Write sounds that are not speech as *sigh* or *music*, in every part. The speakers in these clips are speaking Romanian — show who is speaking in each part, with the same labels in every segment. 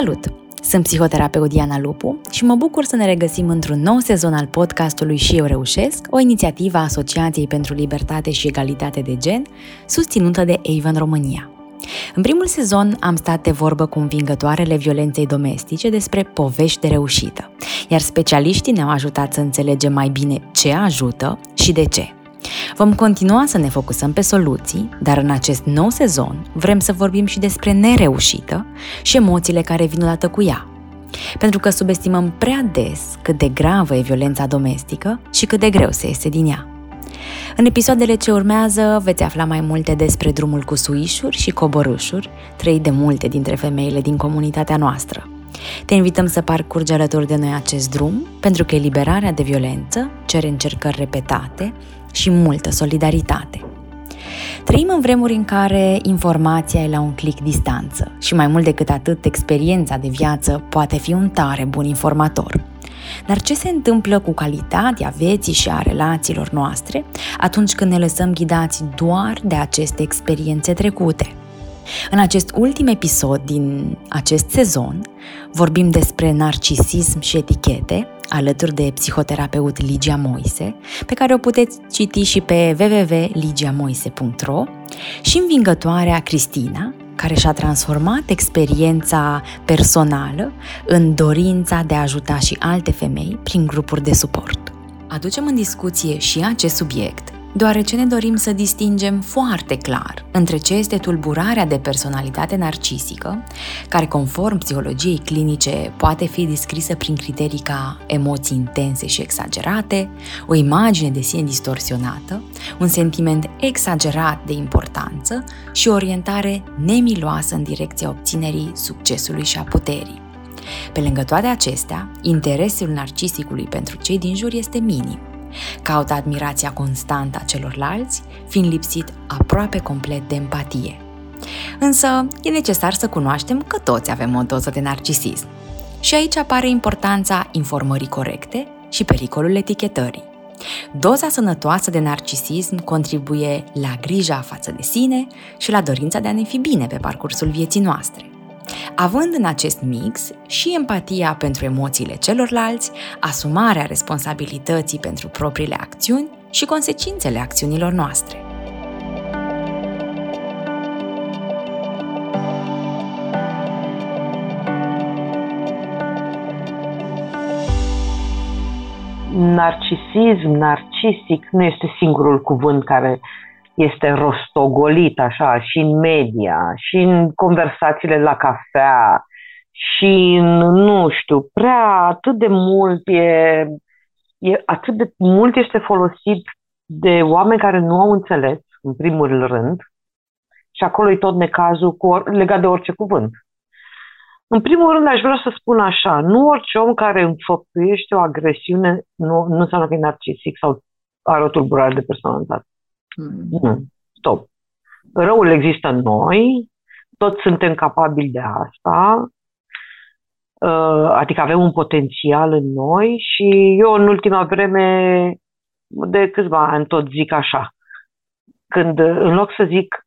Speaker 1: Salut! Sunt psihoterapeut Diana Lupu și mă bucur să ne regăsim într-un nou sezon al podcastului Și eu reușesc, o inițiativă a Asociației pentru Libertate și Egalitate de Gen, susținută de Avon România. În primul sezon am stat de vorbă cu învingătoarele violenței domestice despre povești de reușită, iar specialiștii ne-au ajutat să înțelegem mai bine ce ajută și de ce. Vom continua să ne focusăm pe soluții, dar în acest nou sezon vrem să vorbim și despre nereușită și emoțiile care vin odată cu ea. Pentru că subestimăm prea des cât de gravă e violența domestică și cât de greu se iese din ea. În episoadele ce urmează veți afla mai multe despre drumul cu suișuri și coborâșuri, trei de multe dintre femeile din comunitatea noastră. Te invităm să parcurgi alături de noi acest drum, pentru că eliberarea de violență cere încercări repetate și multă solidaritate. Trăim în vremuri în care informația e la un clic distanță și mai mult decât atât, experiența de viață poate fi un tare bun informator. Dar ce se întâmplă cu calitatea vieții și a relațiilor noastre atunci când ne lăsăm ghidați doar de aceste experiențe trecute? În acest ultim episod din acest sezon vorbim despre narcisism și etichete alături de psihoterapeut Ligia Moise, pe care o puteți citi și pe www.ligiamoise.ro și învingătoarea Cristina, care și-a transformat experiența personală în dorința de a ajuta și alte femei prin grupuri de suport. Aducem în discuție și acest subiect deoarece ne dorim să distingem foarte clar între ce este tulburarea de personalitate narcisică, care conform psihologiei clinice poate fi descrisă prin criterii ca emoții intense și exagerate, o imagine de sine distorsionată, un sentiment exagerat de importanță și o orientare nemiloasă în direcția obținerii succesului și a puterii. Pe lângă toate acestea, interesul narcisicului pentru cei din jur este minim Caută admirația constantă a celorlalți, fiind lipsit aproape complet de empatie. Însă, e necesar să cunoaștem că toți avem o doză de narcisism. Și aici apare importanța informării corecte și pericolul etichetării. Doza sănătoasă de narcisism contribuie la grija față de sine și la dorința de a ne fi bine pe parcursul vieții noastre având în acest mix și empatia pentru emoțiile celorlalți, asumarea responsabilității pentru propriile acțiuni și consecințele acțiunilor noastre.
Speaker 2: Narcisism, narcisic, nu este singurul cuvânt care este rostogolit așa și în media, și în conversațiile la cafea, și în, nu știu, prea atât de mult e, e atât de mult este folosit de oameni care nu au înțeles, în primul rând, și acolo e tot necazul cu or, legat de orice cuvânt. În primul rând, aș vrea să spun așa, nu orice om care înfăptuiește o agresiune nu, nu înseamnă că e narcisic sau are o tulburare de personalitate. Mm. Stop. Răul există în noi, toți suntem capabili de asta, uh, adică avem un potențial în noi și eu în ultima vreme, de câțiva ani tot zic așa, când în loc să zic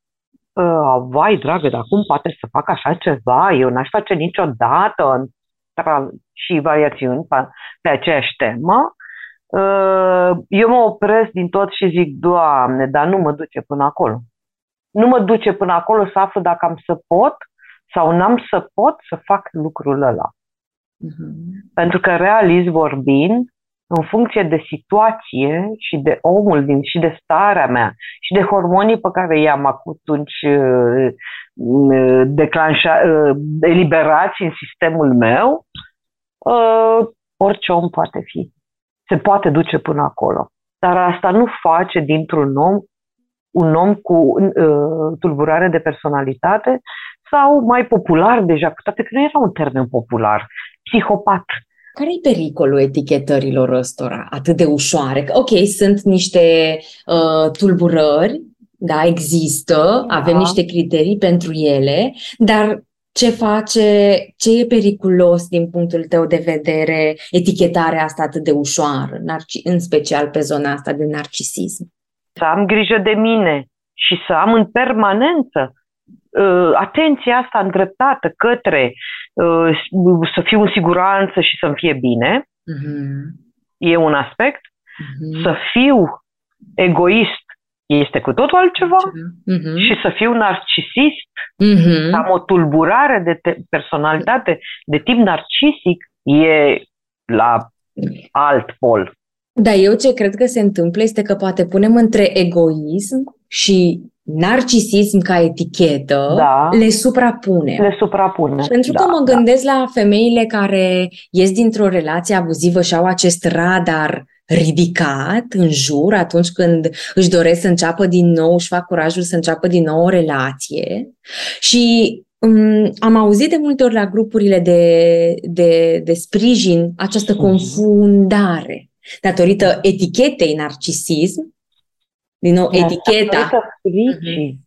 Speaker 2: uh, vai dragă, dar cum poate să fac așa ceva? Eu n-aș face niciodată și variațiuni pe, pe aceeași temă. Uh, eu mă opresc din tot și zic, Doamne, dar nu mă duce până acolo. Nu mă duce până acolo să aflu dacă am să pot sau n-am să pot să fac lucrul ăla. Uh-huh. Pentru că, realist vorbind, în funcție de situație și de omul din, și de starea mea și de hormonii pe care i-am atunci uh, declanșa, uh, eliberați în sistemul meu, orice om poate fi se poate duce până acolo. Dar asta nu face dintr-un om un om cu uh, tulburare de personalitate sau mai popular deja, cu toate că nu era un termen popular, psihopat.
Speaker 1: Care e pericolul etichetărilor ăstora atât de ușoare? Ok, sunt niște uh, tulburări, da, există, da. avem niște criterii pentru ele, dar ce face, ce e periculos din punctul tău de vedere etichetarea asta atât de ușoară, în special pe zona asta de narcisism?
Speaker 2: Să am grijă de mine și să am în permanență uh, atenția asta îndreptată către uh, să fiu în siguranță și să-mi fie bine, uh-huh. e un aspect. Uh-huh. Să fiu egoist este cu totul altceva uh-huh. și să fiu narcisist, uh-huh. să am o tulburare de te- personalitate de tip narcisic, e la alt pol.
Speaker 3: Da, eu ce cred că se întâmplă este că poate punem între egoism și narcisism ca etichetă, da, le suprapunem.
Speaker 2: Le suprapunem.
Speaker 3: Pentru că da, mă da. gândesc da. la femeile care ies dintr-o relație abuzivă și au acest radar ridicat în jur atunci când își doresc să înceapă din nou, își fac curajul să înceapă din nou o relație. Și um, am auzit de multe ori la grupurile de, de, de sprijin această mhm. confundare datorită etichetei narcisism, din nou, da, eticheta.
Speaker 2: Fricii.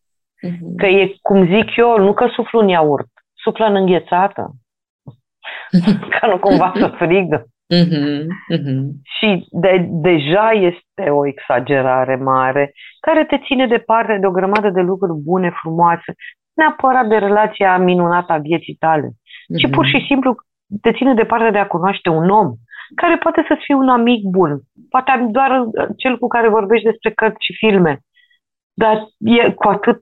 Speaker 2: Uh-huh. Că e, cum zic eu, nu că suflu în iaurt, suflă în înghețată. *laughs* Ca nu cumva să frigă. Uh-huh. Uh-huh. Și de, deja este o exagerare mare care te ține departe de o grămadă de lucruri bune, frumoase, neapărat de relația minunată a vieții tale, uh-huh. ci pur și simplu te ține departe de a cunoaște un om care poate să fie un amic bun, poate doar cel cu care vorbești despre cărți și filme, dar e cu atât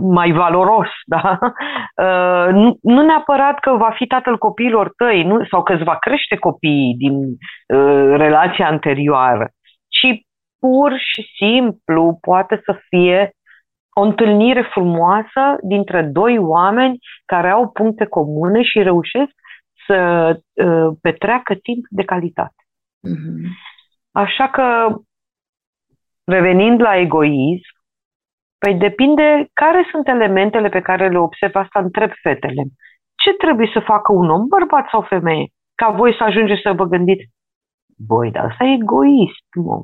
Speaker 2: mai valoros, *laughs* da? Uh, nu, nu neapărat că va fi tatăl copiilor tăi nu, sau că îți va crește copiii din uh, relația anterioară, ci pur și simplu poate să fie o întâlnire frumoasă dintre doi oameni care au puncte comune și reușesc să uh, petreacă timp de calitate. Uh-huh. Așa că, revenind la egoism, păi depinde care sunt elementele pe care le observ, asta întreb fetele. Ce trebuie să facă un om, bărbat sau femeie, ca voi să ajungeți să vă gândiți, băi, dar asta e egoist, mă.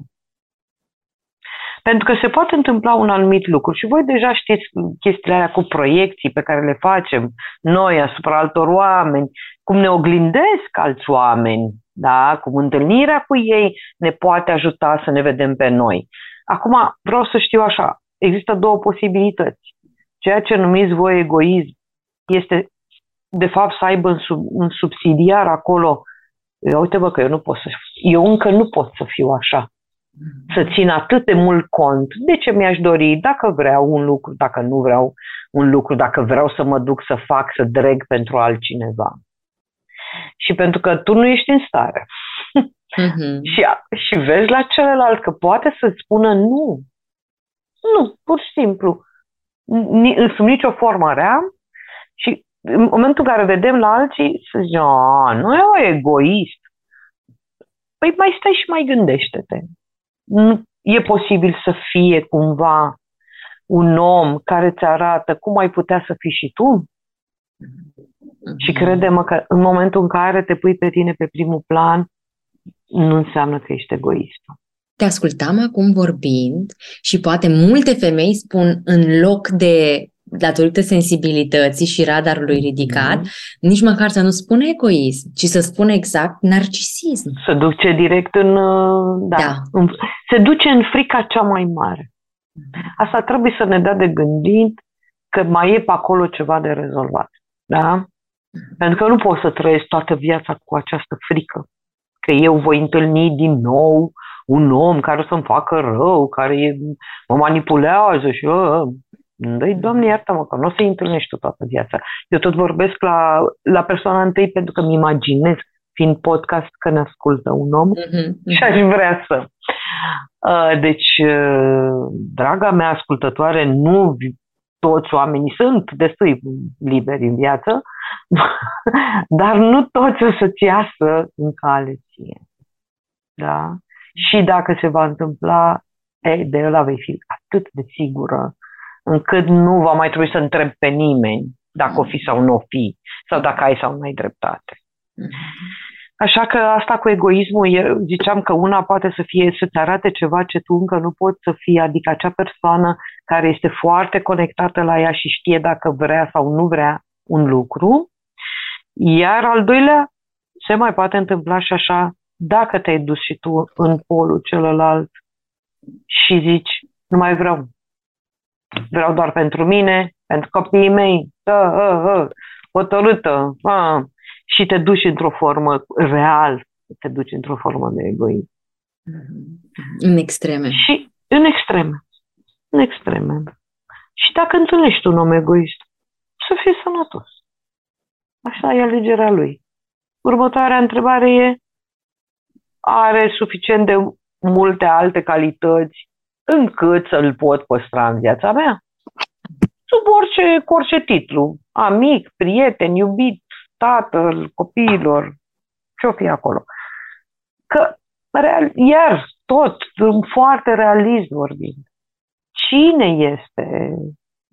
Speaker 2: Pentru că se poate întâmpla un anumit lucru și voi deja știți chestiile alea cu proiecții pe care le facem noi asupra altor oameni, cum ne oglindesc alți oameni, da? cum întâlnirea cu ei ne poate ajuta să ne vedem pe noi. Acum vreau să știu așa, există două posibilități. Ceea ce numiți voi egoism este de fapt să aibă un, sub, un subsidiar acolo uite bă că eu nu pot să eu încă nu pot să fiu așa să țin atât de mult cont de ce mi-aș dori, dacă vreau un lucru, dacă nu vreau un lucru, dacă vreau să mă duc să fac, să dreg pentru altcineva. Și pentru că tu nu ești în stare. Uh-huh. *laughs* și, și vezi la celălalt că poate să-ți spună nu. Nu, pur și simplu. Sub nicio formă rea și în momentul în care vedem la alții, să zic, nu e o egoist. Păi mai stai și mai gândește-te nu e posibil să fie cumva un om care îți arată cum ai putea să fii și tu? Și mhm. crede-mă că în momentul în care te pui pe tine pe primul plan, nu înseamnă că ești egoist.
Speaker 3: Te ascultam acum vorbind și poate multe femei spun în loc de datorită sensibilității și radarului ridicat, mm-hmm. nici măcar să nu spună egoism, ci să spună exact narcisism.
Speaker 2: Se duce direct în... Uh, da, da. În, se duce în frica cea mai mare. Mhm. Asta trebuie să ne dea de gândit că mai e pe acolo ceva de rezolvat. Da? Mm-hmm. Pentru că nu pot să trăiesc toată viața cu această frică. Că eu voi întâlni din nou un om care o să-mi facă rău, care mă manipulează și uh, Dă-i, Doamne, iartă-mă, că nu o să-i întâlnești tu toată viața. Eu tot vorbesc la, la persoana întâi pentru că mi imaginez, fiind podcast, că ne ascultă un om mm-hmm. și aș vrea să. Uh, deci, uh, draga mea ascultătoare, nu toți oamenii sunt destui liberi în viață, *laughs* dar nu toți o să-ți iasă în cale ție. Da? Și dacă se va întâmpla, e, de ăla vei fi atât de sigură încât nu va mai trebui să întreb pe nimeni dacă o fi sau nu o fi, sau dacă ai sau nu ai dreptate. Așa că asta cu egoismul, eu ziceam că una poate să fie să-ți arate ceva ce tu încă nu poți să fii, adică acea persoană care este foarte conectată la ea și știe dacă vrea sau nu vrea un lucru. Iar al doilea, se mai poate întâmpla și așa, dacă te-ai dus și tu în polul celălalt și zici, nu mai vreau, vreau doar pentru mine, pentru copiii mei, da, uh, uh, hotărâtă, uh, și te duci într-o formă real, te duci într-o formă de egoism.
Speaker 3: În extreme.
Speaker 2: Și în extreme. În extreme. Și dacă întâlnești un om egoist, să fii sănătos. Așa e alegerea lui. Următoarea întrebare e, are suficient de multe alte calități încât să-l pot păstra în viața mea? Sub orice, cu orice titlu. Amic, prieten, iubit, tatăl, copiilor, ce-o fi acolo. Că, real, iar tot, foarte realist vorbind, cine este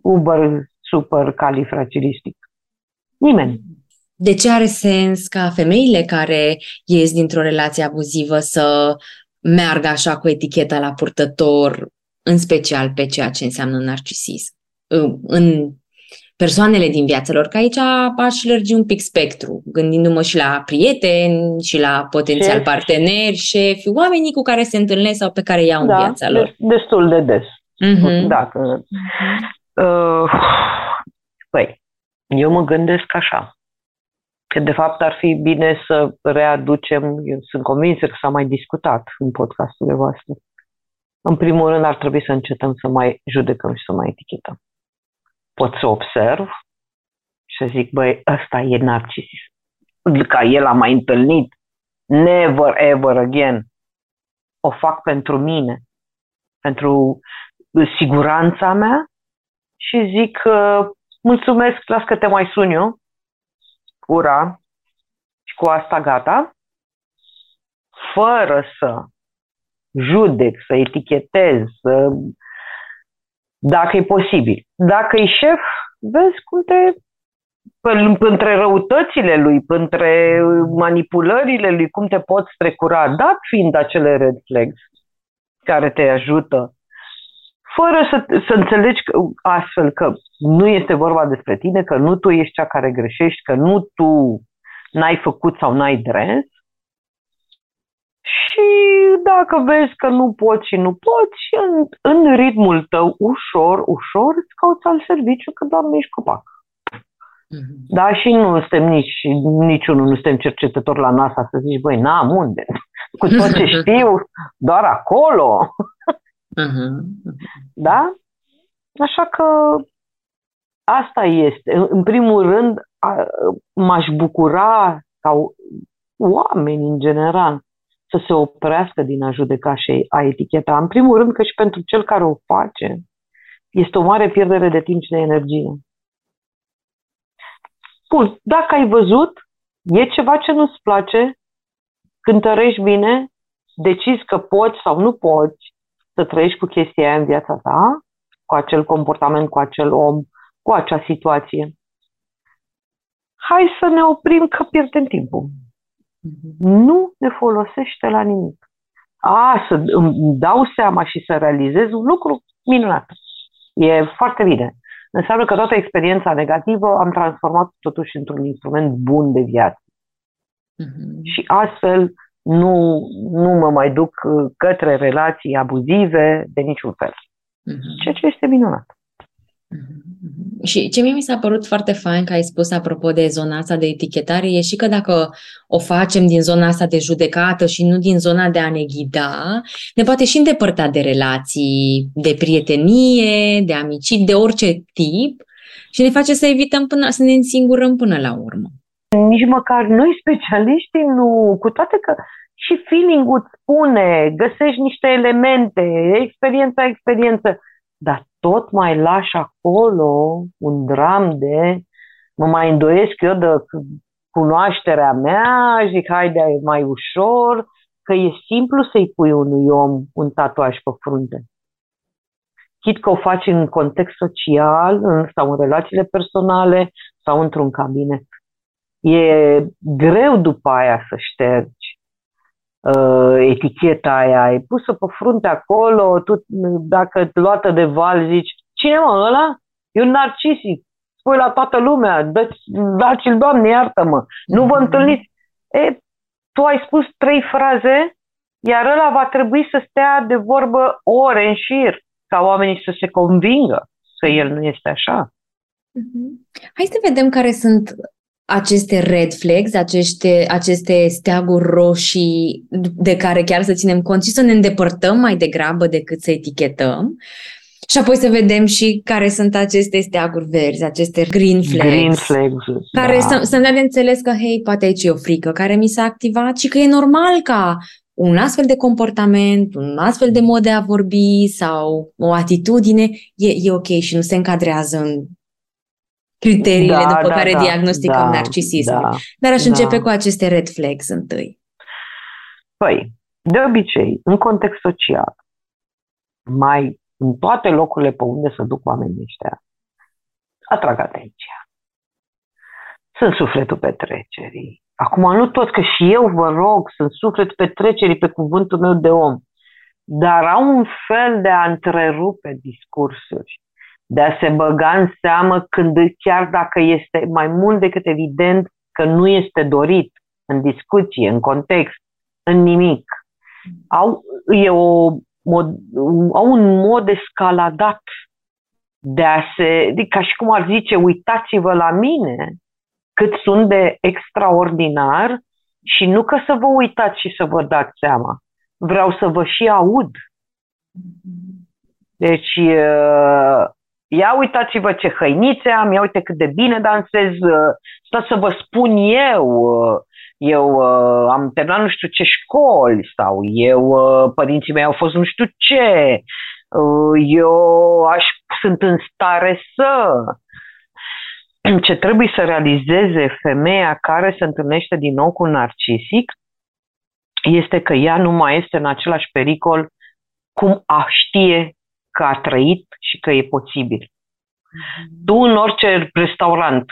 Speaker 2: Uber super califragilistic? Nimeni.
Speaker 3: De ce are sens ca femeile care ies dintr-o relație abuzivă să meargă așa cu eticheta la purtător, în special pe ceea ce înseamnă narcisism? În persoanele din viața lor, că aici aș lărgi un pic spectru, gândindu-mă și la prieteni, și la potențial șefi. parteneri, șefi, oamenii cu care se întâlnesc sau pe care iau da, în viața lor.
Speaker 2: destul de des. Uh-huh. Dacă, uh, păi, eu mă gândesc așa, că de fapt ar fi bine să readucem, eu sunt convinsă că s-a mai discutat în podcasturile voastre. În primul rând ar trebui să încetăm să mai judecăm și să mai etichetăm pot să observ și să zic, băi, ăsta e narcisist. Ca el a mai întâlnit, never ever again. O fac pentru mine, pentru siguranța mea și zic, uh, mulțumesc, las că te mai sun eu. Ura! Și cu asta gata. Fără să judec, să etichetez, să dacă e posibil. Dacă e șef, vezi cum te între răutățile lui, între manipulările lui, cum te poți strecura, dat fiind acele red flags care te ajută, fără să, să înțelegi că, astfel că nu este vorba despre tine, că nu tu ești cea care greșești, că nu tu n-ai făcut sau n-ai dres, și dacă vezi că nu poți și nu poți, în, în ritmul tău, ușor, ușor, îți cauți alt serviciu, că doar ești copac. Mm-hmm. Da, și nu suntem nici, niciunul, nu suntem cercetători la NASA să zici, băi, n-am unde. Cu tot ce *laughs* știu, doar acolo. Mm-hmm. Da? Așa că asta este. În primul rând, m-aș bucura ca oameni în general să se oprească din a judeca și a eticheta. În primul rând că și pentru cel care o face este o mare pierdere de timp și de energie. Bun, dacă ai văzut, e ceva ce nu-ți place, cântărești bine, decizi că poți sau nu poți să trăiești cu chestia aia în viața ta, cu acel comportament, cu acel om, cu acea situație. Hai să ne oprim că pierdem timpul. Nu ne folosește la nimic. A, să îmi dau seama și să realizez un lucru minunat. E foarte bine. Înseamnă că toată experiența negativă am transformat totuși într-un instrument bun de viață. Mm-hmm. Și astfel nu, nu mă mai duc către relații abuzive de niciun fel. Mm-hmm. Ceea ce este minunat.
Speaker 3: Mm-hmm. Și ce mie mi s-a părut foarte fain că ai spus apropo de zona asta de etichetare e și că dacă o facem din zona asta de judecată și nu din zona de a ne ghida, ne poate și îndepărta de relații, de prietenie, de amicii, de orice tip și ne face să evităm până, să ne însingurăm până la urmă.
Speaker 2: Nici măcar noi specialiștii nu, cu toate că și feeling-ul îți spune, găsești niște elemente, experiența, experiență, dar tot mai lași acolo un dram de mă mai îndoiesc eu de cunoașterea mea, zic haide e mai ușor, că e simplu să-i pui unui om un tatuaj pe frunte. Chit că o faci în context social sau în relațiile personale sau într-un cabinet. E greu după aia să ștergi uh, eticheta aia, ai pusă pe frunte acolo, tu, dacă luată de val zici, cine mă, ăla? E un narcisic. Spui la toată lumea, dați-l, Doamne, iartă-mă, nu vă mhm. întâlniți. E, tu ai spus trei fraze, iar ăla va trebui să stea de vorbă ore în șir, ca oamenii să se convingă că el nu este așa.
Speaker 3: Uh-huh. Hai să vedem care sunt aceste red flags, aceste, aceste steaguri roșii de care chiar să ținem cont și să ne îndepărtăm mai degrabă decât să etichetăm. Și apoi să vedem și care sunt aceste steaguri verzi, aceste green flags.
Speaker 2: Green flags,
Speaker 3: Care da. să, să ne de înțeles că, hei, poate aici e o frică care mi s-a activat și că e normal ca un astfel de comportament, un astfel de mod de a vorbi sau o atitudine e, e ok și nu se încadrează în criteriile da, după da, care da, diagnosticăm da, narcisismul. Da, Dar aș da. începe cu aceste red flags întâi.
Speaker 2: Păi, de obicei, în context social, mai în toate locurile pe unde se duc oamenii ăștia, atrag atenția. Sunt sufletul petrecerii. Acum, nu tot că și eu vă rog, sunt sufletul petrecerii pe cuvântul meu de om, dar au un fel de a întrerupe discursuri, de a se băga în seamă când, chiar dacă este mai mult decât evident că nu este dorit în discuție, în context, în nimic. Au, e o mod, au un mod escaladat de a se, de, ca și cum ar zice, uitați-vă la mine, cât sunt de extraordinar și nu că să vă uitați și să vă dați seama. Vreau să vă și aud. Deci, ia uitați-vă ce hăinițe am, ia uite cât de bine dansez, stați să vă spun eu, eu uh, am terminat nu știu ce școli sau eu, uh, părinții mei au fost nu știu ce, uh, eu aș, sunt în stare să. Ce trebuie să realizeze femeia care se întâlnește din nou cu un narcisic este că ea nu mai este în același pericol cum a știe că a trăit și că e posibil. Mm-hmm. Tu în orice restaurant,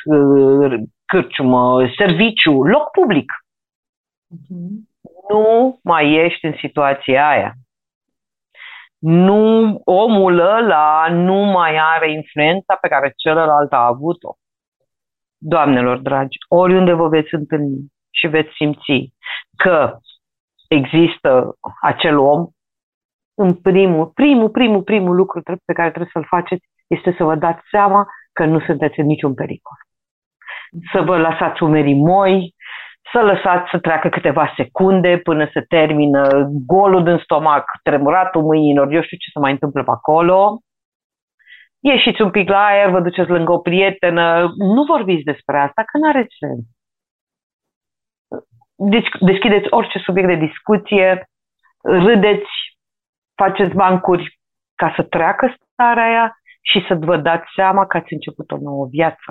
Speaker 2: cârciumă, serviciu, loc public. Uh-huh. Nu mai ești în situația aia. Nu, omul ăla nu mai are influența pe care celălalt a avut-o. Doamnelor dragi, oriunde vă veți întâlni și veți simți că există acel om, în primul, primul, primul, primul lucru pe care trebuie să-l faceți este să vă dați seama că nu sunteți în niciun pericol să vă lăsați umerii moi, să lăsați să treacă câteva secunde până se termină golul din stomac, tremuratul mâinilor, eu știu ce se mai întâmplă pe acolo. Ieșiți un pic la aer, vă duceți lângă o prietenă, nu vorbiți despre asta, că nu are sens. Deci, deschideți orice subiect de discuție, râdeți, faceți bancuri ca să treacă starea aia și să vă dați seama că ați început o nouă viață.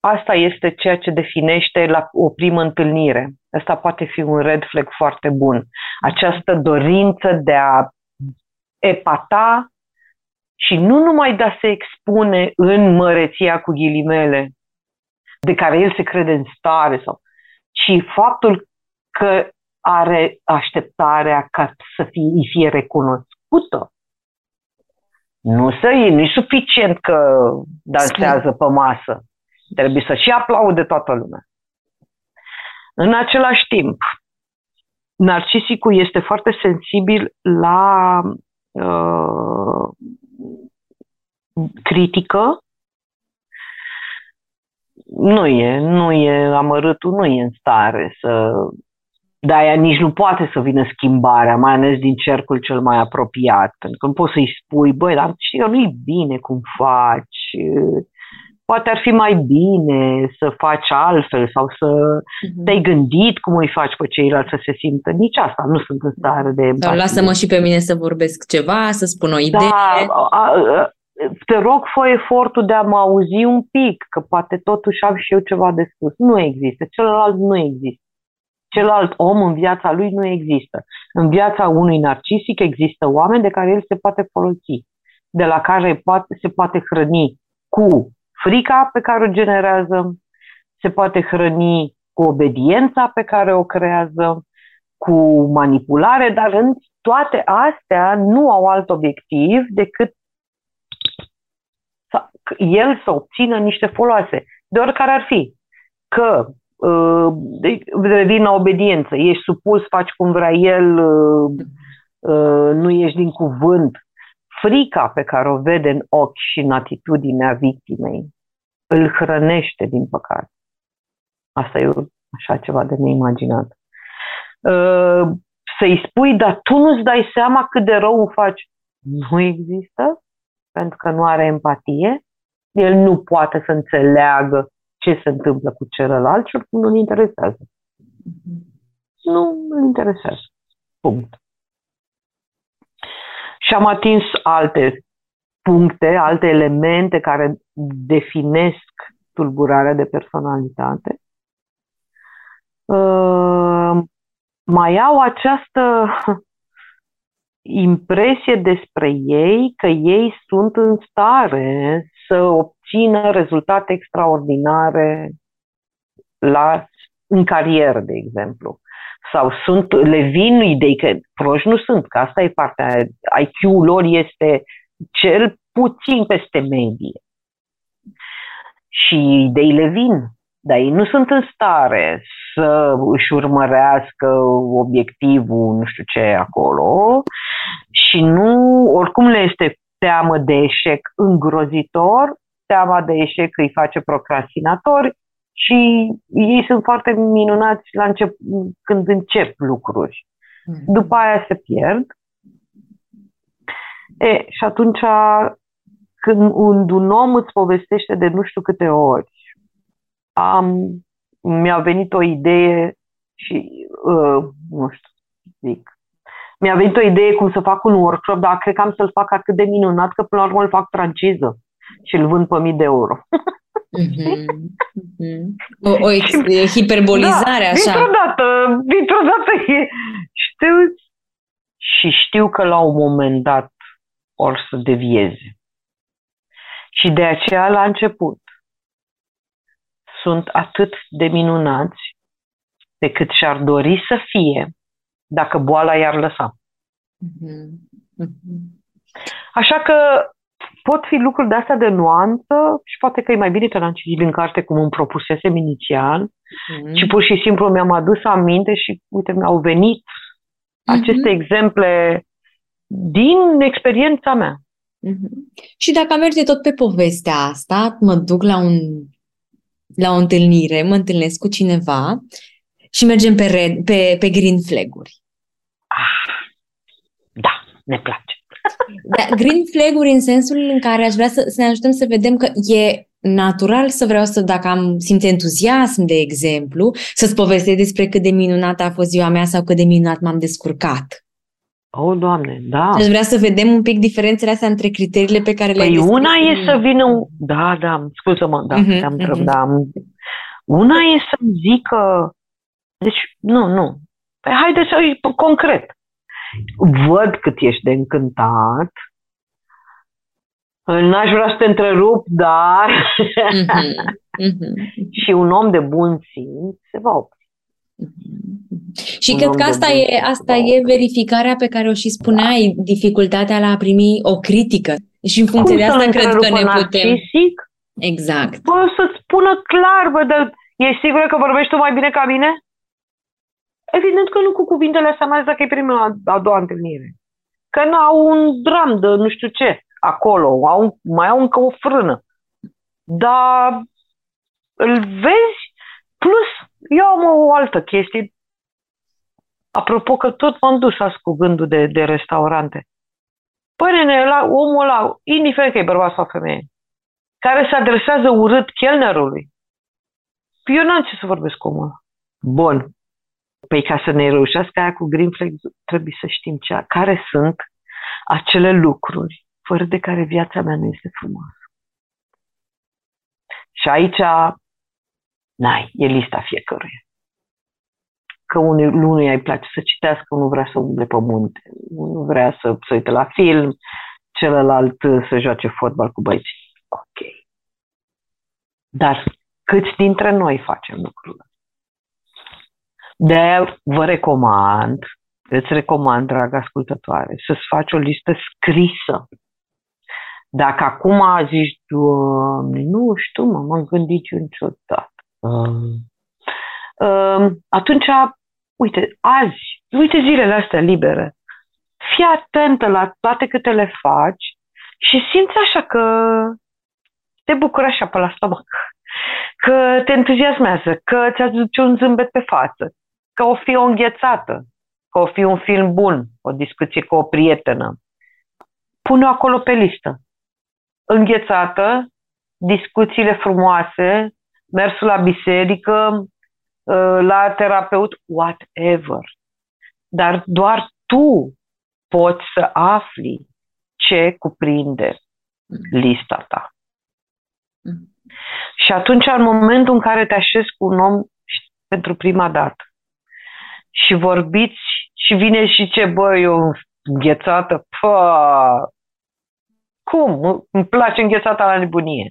Speaker 2: Asta este ceea ce definește la o primă întâlnire. Asta poate fi un red flag foarte bun. Această dorință de a epata și nu numai de a se expune în măreția cu ghilimele, de care el se crede în stare, sau, ci faptul că are așteptarea ca să fie, îi fie recunoscută. Nu să nu e suficient că dansează pe masă. Trebuie să și aplaude toată lumea. În același timp, narcisicul este foarte sensibil la uh, critică. Nu e, nu e, amărâtul nu e în stare să de-aia nici nu poate să vină schimbarea, mai ales din cercul cel mai apropiat. Pentru că nu poți să-i spui, băi, dar știi că nu-i bine cum faci, poate ar fi mai bine să faci altfel sau să uh-huh. te-ai gândit cum îi faci pe ceilalți să se simtă. Nici asta nu sunt în stare de...
Speaker 3: Sau lasă-mă și pe mine să vorbesc ceva, să spun o idee. Da, a,
Speaker 2: a, te rog, fă efortul de a mă auzi un pic, că poate totuși am și eu ceva de spus. Nu există, celălalt nu există. Celălalt om în viața lui nu există. În viața unui narcisic există oameni de care el se poate folosi, de la care poate, se poate hrăni cu frica pe care o generează, se poate hrăni cu obediența pe care o creează, cu manipulare, dar în toate astea nu au alt obiectiv decât să, el să obțină niște foloase, de oricare ar fi. Că uh, revin la obediență, ești supus, faci cum vrea el, uh, uh, nu ești din cuvânt, frica pe care o vede în ochi și în atitudinea victimei îl hrănește, din păcate. Asta e așa ceva de neimaginat. Uh, să-i spui, dar tu nu-ți dai seama cât de rău o faci. Nu există, pentru că nu are empatie. El nu poate să înțeleagă ce se întâmplă cu celălalt și oricum nu-l interesează. Nu îl interesează. Punct. Și am atins alte puncte, alte elemente care definesc tulburarea de personalitate. Uh, mai au această impresie despre ei că ei sunt în stare să obțină rezultate extraordinare la, în carieră, de exemplu. Sau sunt, le vin idei că proști nu sunt, că asta e partea, IQ-ul lor este cel puțin peste medie. Și ideile vin, dar ei nu sunt în stare să își urmărească obiectivul, nu știu ce, acolo și nu, oricum le este teamă de eșec îngrozitor, teama de eșec îi face procrastinatori și ei sunt foarte minunați la încep, când încep lucruri. Mm. După aia se pierd. E, și atunci când un, un om îți povestește de nu știu câte ori, am, mi-a venit o idee și, uh, nu știu, zic, mi-a venit o idee cum să fac un workshop, dar cred că am să-l fac atât de minunat că până la urmă îl fac franciză și îl vând pe mii de euro.
Speaker 3: Mm-hmm. O, o ex- hiperbolizare
Speaker 2: da,
Speaker 3: așa.
Speaker 2: Dintr-o dată, dintr-o dată e, știu și știu că la un moment dat or să devieze. Și de aceea la început sunt atât de minunați pe cât și-ar dori să fie dacă boala i-ar lăsa. Mm-hmm. Mm-hmm. Așa că pot fi lucruri de astea de nuanță și poate că e mai bine că l-am citit în carte cum îmi propusesem inițial mm-hmm. și pur și simplu mi-am adus aminte și uite, mi-au venit mm-hmm. aceste exemple din experiența mea.
Speaker 3: Mm-hmm. Și dacă merge tot pe povestea asta, mă duc la un la o întâlnire, mă întâlnesc cu cineva și mergem pe, red, pe, pe green flag-uri.
Speaker 2: Ah, da, ne place.
Speaker 3: Da, green flag-uri în sensul în care aș vrea să, să ne ajutăm să vedem că e natural să vreau să, dacă am simt entuziasm, de exemplu, să-ți povestesc despre cât de minunată a fost ziua mea sau cât de minunat m-am descurcat.
Speaker 2: Oh, Doamne, da.
Speaker 3: Aș vrea să vedem un pic diferențele astea între criteriile pe care le-ai
Speaker 2: Păi una e să vină... Da, da, scuză-mă, da, uh-huh, te-am uh-huh. da. Una e să-mi zică... Deci, nu, nu. Păi haide să concret. Văd cât ești de încântat. N-aș vrea să te întrerup, dar... Uh-huh, *laughs* uh-huh. și un om de bun simț se va opri.
Speaker 3: Și un cred că asta e, asta e verificarea pe care o și spuneai, dificultatea la a primi o critică. Și în funcție
Speaker 2: Cum
Speaker 3: de asta cred că ne
Speaker 2: putem... Narcisic?
Speaker 3: Exact.
Speaker 2: Bă, să-ți spună clar, bă, dar ești sigură că vorbești tu mai bine ca mine? Evident că nu cu cuvintele astea, mai dacă e prima, a doua întâlnire. Că n-au un dram de nu știu ce acolo, au, mai au încă o frână. Dar îl vezi, plus eu am o altă chestie. Apropo că tot m-am dus azi cu gândul de, de restaurante. Păi, nene, la omul ăla, indiferent că e bărbat sau femeie, care se adresează urât chelnerului, eu n-am ce să vorbesc cu omul Bun. Păi ca să ne reușească aia cu Green Flag, trebuie să știm ce, care sunt acele lucruri fără de care viața mea nu este frumoasă. Și aici N-ai, e lista fiecăruia. Că unui, unuia îi place să citească, unul vrea să umble pe munte, unul vrea să se uite la film, celălalt să joace fotbal cu băieții. Ok. Dar câți dintre noi facem lucrurile? De vă recomand, îți recomand, dragă ascultătoare, să-ți faci o listă scrisă. Dacă acum zici, Doamne, nu știu, mă, m-am gândit eu niciodată. Uh, atunci, uite, azi, uite zilele astea libere, fii atentă la toate câte le faci și simți așa că te bucură așa pe la stomac, că te entuziasmează, că ți aduce un zâmbet pe față, că o fi o înghețată, că o fi un film bun, o discuție cu o prietenă. Pune-o acolo pe listă. Înghețată, discuțiile frumoase, mersul la biserică, ă, la terapeut, whatever. Dar doar tu poți să afli ce cuprinde lista ta. Și atunci, în momentul în care te așezi cu un om pentru prima dată și vorbiți și vine și ce, bă, eu înghețată, pă, cum? Îmi place înghețata la nebunie.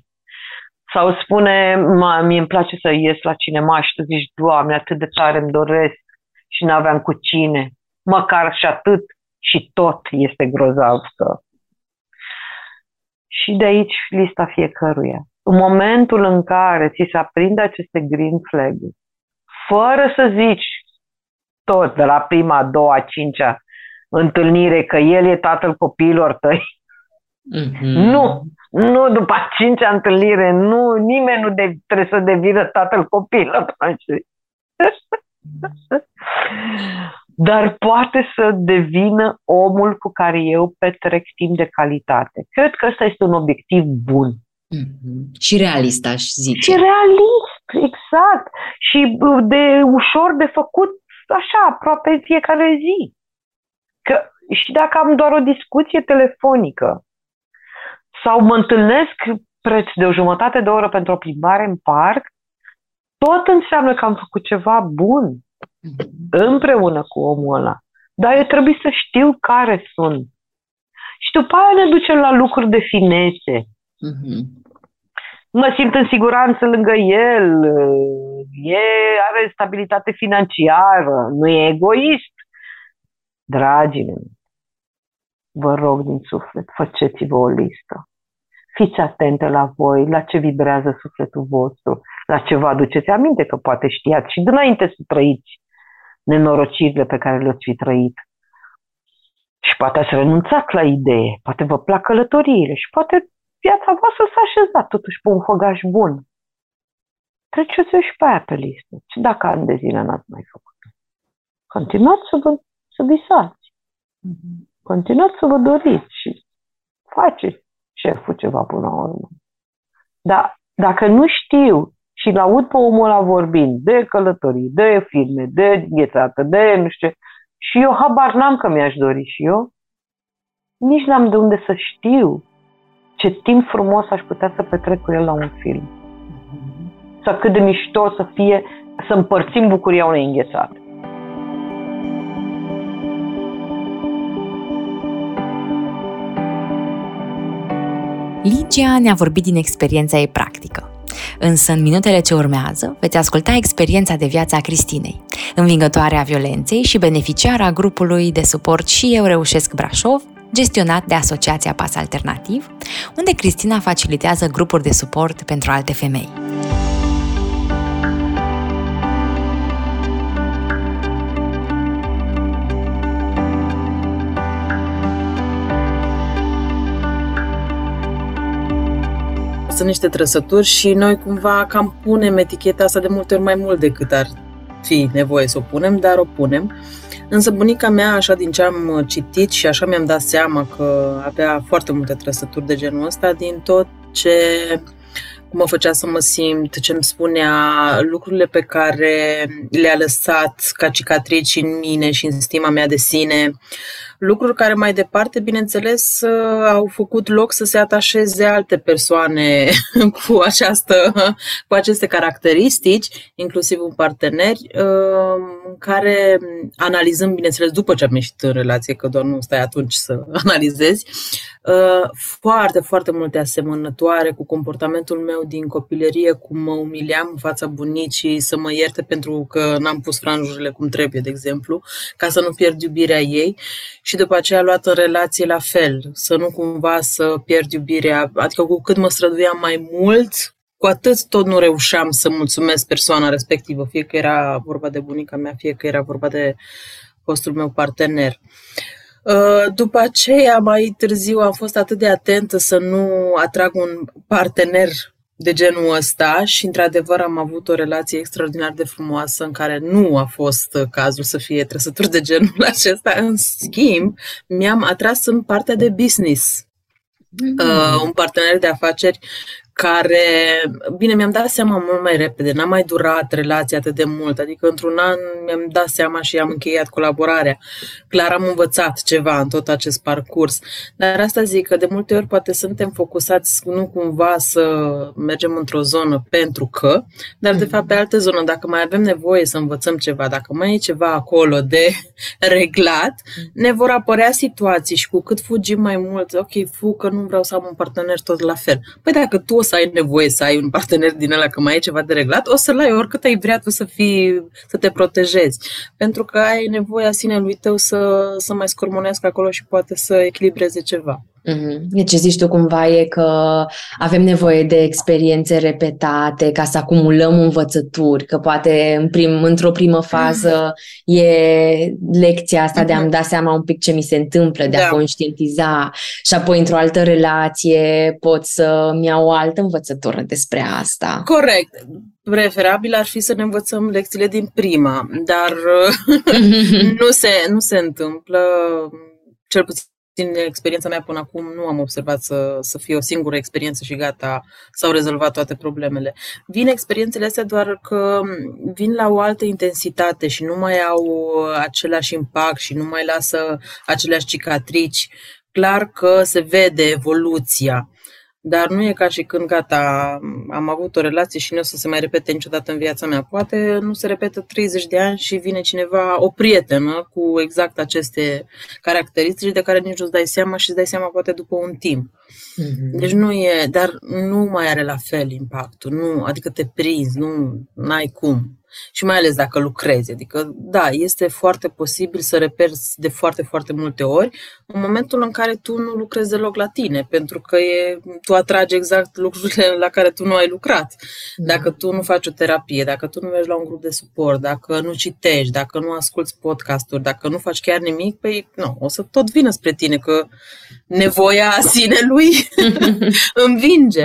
Speaker 2: Sau spune, mă, mie îmi place să ies la cinema și tu zici, Doamne, atât de tare îmi doresc și n-aveam cu cine. Măcar și atât și tot este grozav că... Și de aici lista fiecăruia. În momentul în care ți se aprinde aceste green flag fără să zici tot de la prima, a doua, a cincea întâlnire că el e tatăl copiilor tăi, mm-hmm. nu, nu după a cincea întâlnire, nu, nimeni nu de, trebuie să devină tatăl copiilor noștri. *laughs* Dar poate să devină omul cu care eu petrec timp de calitate. Cred că ăsta este un obiectiv bun.
Speaker 3: Mm-hmm. Și realist, aș zice.
Speaker 2: Și realist, exact. Și de ușor de făcut așa, aproape în fiecare zi. Că, și dacă am doar o discuție telefonică sau mă întâlnesc preț de o jumătate de oră pentru o plimbare în parc, tot înseamnă că am făcut ceva bun mm-hmm. împreună cu omul ăla. Dar eu trebuie să știu care sunt. Și după aia ne ducem la lucruri de finețe. Mm-hmm mă simt în siguranță lângă el, e, are stabilitate financiară, nu e egoist. Dragii mei, vă rog din suflet, faceți-vă o listă. Fiți atente la voi, la ce vibrează sufletul vostru, la ce vă aduceți aminte, că poate știați și dinainte să trăiți nenorocirile pe care le-ați fi trăit. Și poate ați renunțat la idee, poate vă plac călătoriile și poate viața voastră s-a așezat totuși pe un făgaș bun. Treceți-o și pe aia pe listă. Și dacă ani de zile n-ați mai făcut. Continuați să, vă, să visați. Mm-hmm. Continuați să vă doriți și faceți șeful ceva până la urmă. Dar dacă nu știu și l aud pe omul ăla vorbind de călătorii, de filme, de ghețată, de nu știu și eu habar n-am că mi-aș dori și eu, nici n-am de unde să știu ce timp frumos aș putea să petrec cu el la un film. Sau cât de mișto să fie să împărțim bucuria unei înghețate.
Speaker 3: Ligia ne-a vorbit din experiența ei practică. Însă, în minutele ce urmează, veți asculta experiența de viață a Cristinei, învingătoarea violenței și beneficiara grupului de suport Și eu reușesc Brașov, gestionat de Asociația Pas Alternativ, unde Cristina facilitează grupuri de suport pentru alte femei.
Speaker 4: sunt niște trăsături și noi cumva cam punem eticheta asta de multe ori mai mult decât ar fi nevoie să o punem, dar o punem. Însă bunica mea, așa din ce am uh, citit și așa mi-am dat seama că avea foarte multe trăsături de genul ăsta din tot ce mă făcea să mă simt, ce îmi spunea, lucrurile pe care le-a lăsat ca cicatrici în mine și în stima mea de sine, lucruri care mai departe, bineînțeles, uh, au făcut loc să se atașeze alte persoane *laughs* cu, această, cu aceste caracteristici, inclusiv un partener, uh, în care analizăm, bineînțeles, după ce am ieșit în relație, că doar nu stai atunci să *laughs* analizezi, uh, foarte, foarte multe asemănătoare cu comportamentul meu din copilărie, cum mă umiliam în fața bunicii, să mă ierte pentru că n-am pus franjurile cum trebuie, de exemplu, ca să nu pierd iubirea ei. Și după aceea luat în relație la fel, să nu cumva să pierd iubirea, adică cu cât mă străduiam mai mult, cu atât tot nu reușeam să mulțumesc persoana respectivă, fie că era vorba de bunica mea, fie că era vorba de fostul meu partener. Uh, după aceea, mai târziu, am fost atât de atentă să nu atrag un partener de genul ăsta și, într-adevăr, am avut o relație extraordinar de frumoasă în care nu a fost cazul să fie trăsături de genul *laughs* acesta. În schimb, mi-am atras în partea de business. Mm-hmm. Uh, un partener de afaceri care, bine, mi-am dat seama mult mai repede, n-a mai durat relația atât de mult, adică într-un an mi-am dat seama și am încheiat colaborarea. Clar am învățat ceva în tot acest parcurs, dar asta zic că de multe ori poate suntem focusați nu cumva să mergem într-o zonă pentru că, dar de fapt pe altă zonă, dacă mai avem nevoie să învățăm ceva, dacă mai e ceva acolo de *laughs* reglat, ne vor apărea situații și cu cât fugim mai mult, ok, fug că nu vreau să am un partener tot la fel. Păi dacă tu să ai nevoie să ai un partener din ăla, că mai e ceva de reglat, o să-l ai oricât ai vrea tu să, fii, să te protejezi. Pentru că ai nevoie a sinelui tău să, să mai scormonească acolo și poate să echilibreze ceva.
Speaker 3: Mm-hmm. Deci ce zici tu cumva e că avem nevoie de experiențe repetate ca să acumulăm învățături, că poate în prim, într-o primă fază e lecția asta mm-hmm. de a-mi da seama un pic ce mi se întâmplă, de da. a conștientiza și apoi într-o altă relație pot să-mi iau o altă învățătură despre asta.
Speaker 4: Corect. Preferabil ar fi să ne învățăm lecțiile din prima, dar *laughs* *laughs* nu, se, nu se întâmplă, cel puțin din experiența mea până acum nu am observat să, să fie o singură experiență și gata, s-au rezolvat toate problemele. Vin experiențele astea doar că vin la o altă intensitate și nu mai au același impact și nu mai lasă aceleași cicatrici. Clar că se vede evoluția. Dar nu e ca și când, gata, am avut o relație și nu o să se mai repete niciodată în viața mea. Poate nu se repetă 30 de ani și vine cineva, o prietenă, cu exact aceste caracteristici de care nici nu-ți dai seama și îți dai seama poate după un timp. Mm-hmm. Deci nu e, dar nu mai are la fel impactul, nu, adică te prinzi, nu ai cum și mai ales dacă lucrezi. Adică, da, este foarte posibil să reperți de foarte, foarte multe ori în momentul în care tu nu lucrezi deloc la tine, pentru că e, tu atragi exact lucrurile la care tu nu ai lucrat. Da. Dacă tu nu faci o terapie, dacă tu nu mergi la un grup de suport, dacă nu citești, dacă nu asculți podcasturi, dacă nu faci chiar nimic, păi nu, o să tot vină spre tine că nevoia *laughs* sinelui *laughs* *laughs* învinge.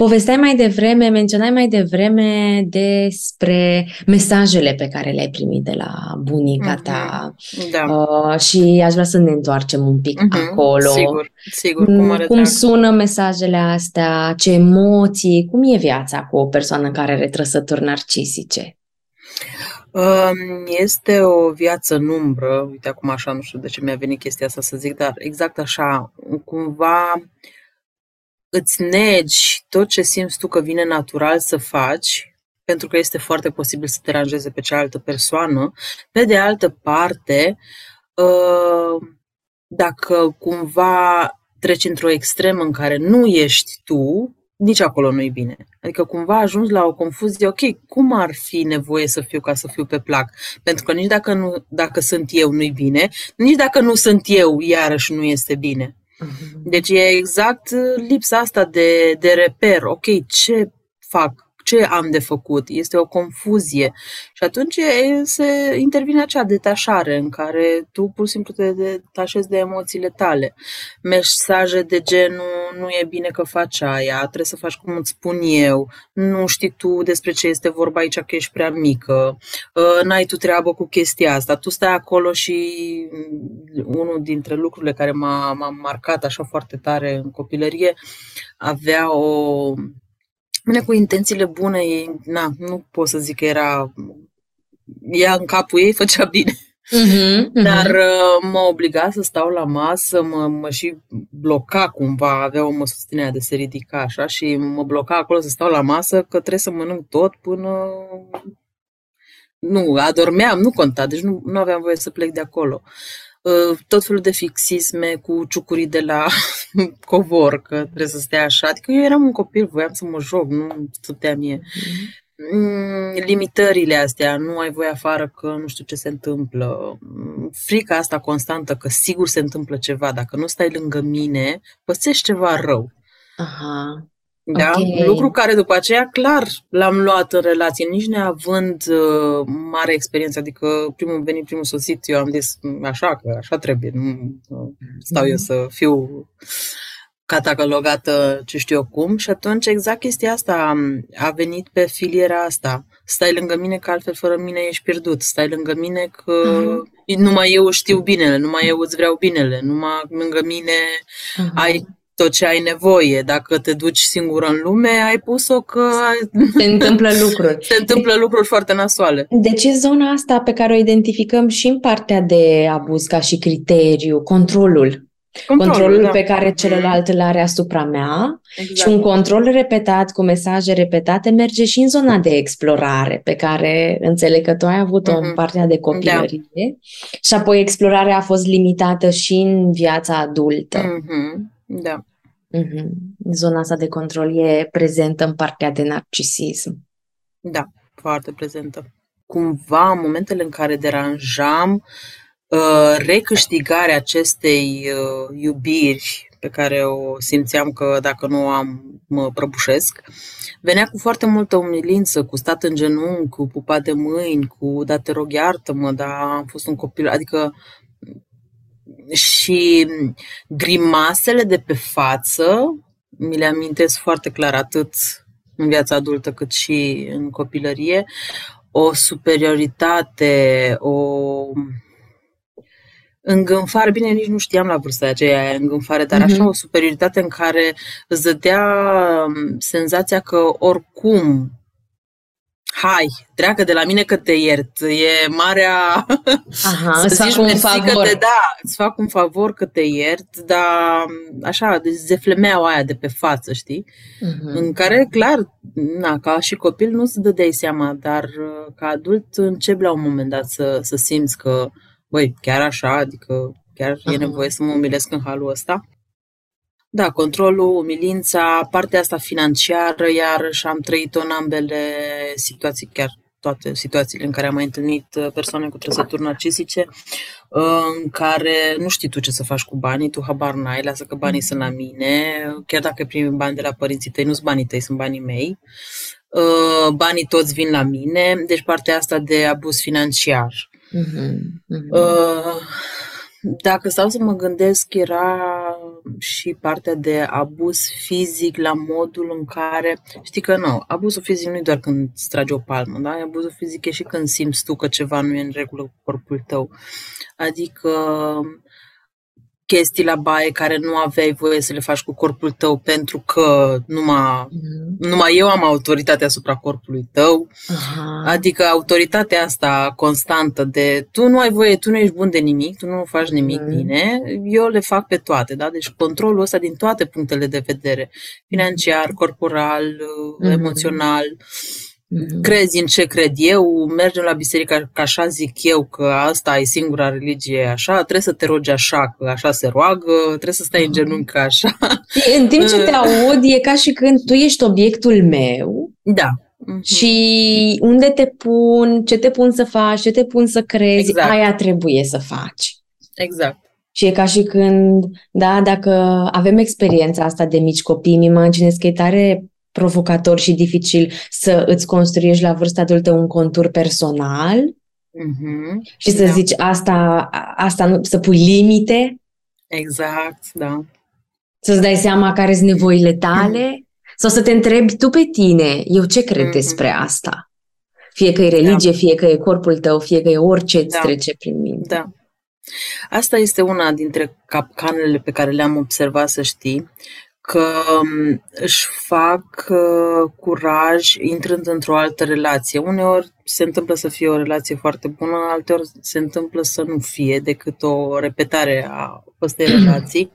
Speaker 3: Povesteai mai devreme, menționai mai devreme despre mesajele pe care le-ai primit de la bunica mm-hmm. ta
Speaker 4: da.
Speaker 3: uh, și aș vrea să ne întoarcem un pic mm-hmm. acolo.
Speaker 4: Sigur, sigur. Cum,
Speaker 3: cum sună mesajele astea, ce emoții, cum e viața cu o persoană care are trăsături narcisice?
Speaker 4: Um, este o viață în umbră, uite acum așa, nu știu de ce mi-a venit chestia asta să zic, dar exact așa, cumva îți negi tot ce simți tu că vine natural să faci, pentru că este foarte posibil să te deranjeze pe cealaltă persoană. Pe de altă parte, uh, dacă cumva treci într-o extremă în care nu ești tu, nici acolo nu e bine. Adică cumva ajungi la o confuzie, ok, cum ar fi nevoie să fiu ca să fiu pe plac? Pentru că nici dacă, nu, dacă sunt eu nu-i bine, nici dacă nu sunt eu, iarăși nu este bine. Mhm. Deci e exact uh, lipsa asta de, de reper. Ok, ce fac? Ce am de făcut? Este o confuzie. Și atunci se intervine acea detașare în care tu pur și simplu te detașezi de emoțiile tale. Mesaje de genul nu e bine că faci aia, trebuie să faci cum îți spun eu, nu știi tu despre ce este vorba aici că ești prea mică, ă, n-ai tu treabă cu chestia asta, tu stai acolo și unul dintre lucrurile care m-a, m-a marcat așa foarte tare în copilărie avea o Bine, cu intențiile bune, ei, na, nu pot să zic că era... Ea în capul ei făcea bine. Uh-huh, *laughs* uh-huh. Dar uh, mă obliga să stau la masă, mă, mă și bloca cumva, avea o susținere de se ridica așa și mă bloca acolo să stau la masă că trebuie să mănânc tot până... Nu, adormeam, nu conta, deci nu, nu aveam voie să plec de acolo. Uh, tot felul de fixisme cu ciucurii de la *laughs* covor, că trebuie să stea așa. Adică eu eram un copil, voiam să mă joc, nu stătea mie. Mm-hmm. Limitările astea, nu ai voie afară că nu știu ce se întâmplă, frica asta constantă că sigur se întâmplă ceva, dacă nu stai lângă mine, pățești ceva rău.
Speaker 3: Aha.
Speaker 4: Da? Okay. Lucru care după aceea clar l-am luat în relație, nici neavând uh, mare experiență, adică primul venit, primul sosit, eu am zis așa, că așa trebuie, nu uh, stau eu să fiu catalogată ce știu eu cum și atunci exact chestia asta a venit pe filiera asta. Stai lângă mine că altfel fără mine ești pierdut. Stai lângă mine că uh-huh. numai eu știu binele, numai eu îți vreau binele, numai lângă mine uh-huh. ai tot ce ai nevoie. Dacă te duci singur în lume, ai pus-o că...
Speaker 3: Se întâmplă lucruri. *laughs*
Speaker 4: Se întâmplă lucruri foarte nasoale.
Speaker 3: De ce zona asta pe care o identificăm și în partea de abuz ca și criteriu, controlul? Controlul, controlul da. pe care celălalt îl are asupra mea exact. și un control repetat cu mesaje repetate merge și în zona de explorare pe care înțeleg că tu ai avut-o mm-hmm. în partea de copilărie da. și apoi explorarea a fost limitată și în viața adultă.
Speaker 4: Mm-hmm. Da.
Speaker 3: Mm-hmm. Zona asta de control e prezentă în partea de narcisism.
Speaker 4: Da, foarte prezentă. Cumva, în momentele în care deranjam, uh, recâștigarea acestei uh, iubiri pe care o simțeam că dacă nu am, mă prăbușesc, venea cu foarte multă umilință, cu stat în genunchi, cu pupat de mâini, cu da te rog iartă-mă, dar am fost un copil, adică și grimasele de pe față mi le amintesc foarte clar atât în viața adultă cât și în copilărie, o superioritate, o îngânfare, bine, nici nu știam la vârsta aceea îngânfare, dar așa mhm. o superioritate în care îți dădea senzația că oricum hai, treacă de la mine că te iert. E marea...
Speaker 3: Aha, *laughs* să zici fac un favor.
Speaker 4: Că te, da, îți fac un favor că te iert, dar așa, deci zeflemeaua aia de pe față, știi? Uh-huh. În care, clar, na, ca și copil nu-ți dădeai seama, dar uh, ca adult începi la un moment dat să, să simți că, băi, chiar așa, adică chiar uh-huh. e nevoie să mă umilesc în halul ăsta. Da, controlul, umilința, partea asta financiară, iarăși am trăit-o în ambele situații, chiar toate situațiile în care am mai întâlnit uh, persoane cu trăsături narcisice, uh, în care nu știi tu ce să faci cu banii, tu habar n-ai, lasă că banii sunt la mine, chiar dacă primi bani de la părinții tăi, nu sunt banii tăi, sunt banii mei, uh, banii toți vin la mine, deci partea asta de abuz financiar. Uh-huh, uh-huh. Dacă stau să mă gândesc, era și partea de abuz fizic la modul în care, știi că nu, abuzul fizic nu e doar când îți tragi o palmă, da? Abuzul fizic e și când simți tu că ceva nu e în regulă cu corpul tău. Adică chestii la baie care nu aveai voie să le faci cu corpul tău pentru că numai, mm-hmm. numai eu am autoritatea asupra corpului tău. Uh-huh. Adică autoritatea asta constantă de tu nu ai voie, tu nu ești bun de nimic, tu nu faci nimic mm-hmm. bine, eu le fac pe toate. Da? Deci controlul ăsta din toate punctele de vedere, financiar, corporal, mm-hmm. emoțional. Mm-hmm. Crezi în ce cred eu, mergem la biserică, că așa zic eu, că asta e singura religie așa, trebuie să te rogi așa, că așa se roagă, trebuie să stai în mhm. genunchi așa.
Speaker 3: În timp ce te *laughs* aud, e ca și când tu ești obiectul meu.
Speaker 4: Da.
Speaker 3: Mm-hmm. Și unde te pun, ce te pun să faci, ce te pun să crezi, exact. aia trebuie să faci.
Speaker 4: Exact.
Speaker 3: Și e ca și când, da, dacă avem experiența asta de mici copii, îmi imaginez că e tare provocator și dificil să îți construiești la vârsta adultă un contur personal mm-hmm. și să da. zici asta, asta nu, să pui limite.
Speaker 4: Exact, da.
Speaker 3: Să-ți dai seama care sunt nevoile tale mm-hmm. sau să te întrebi tu pe tine, eu ce cred mm-hmm. despre asta? Fie că e religie, da. fie că e corpul tău, fie că e orice îți da. trece prin minte.
Speaker 4: Da. Asta este una dintre capcanele pe care le-am observat, să știi, că um, își fac uh, curaj intrând într-o altă relație. Uneori se întâmplă să fie o relație foarte bună, alteori se întâmplă să nu fie decât o repetare a acestei *clears throat* relații,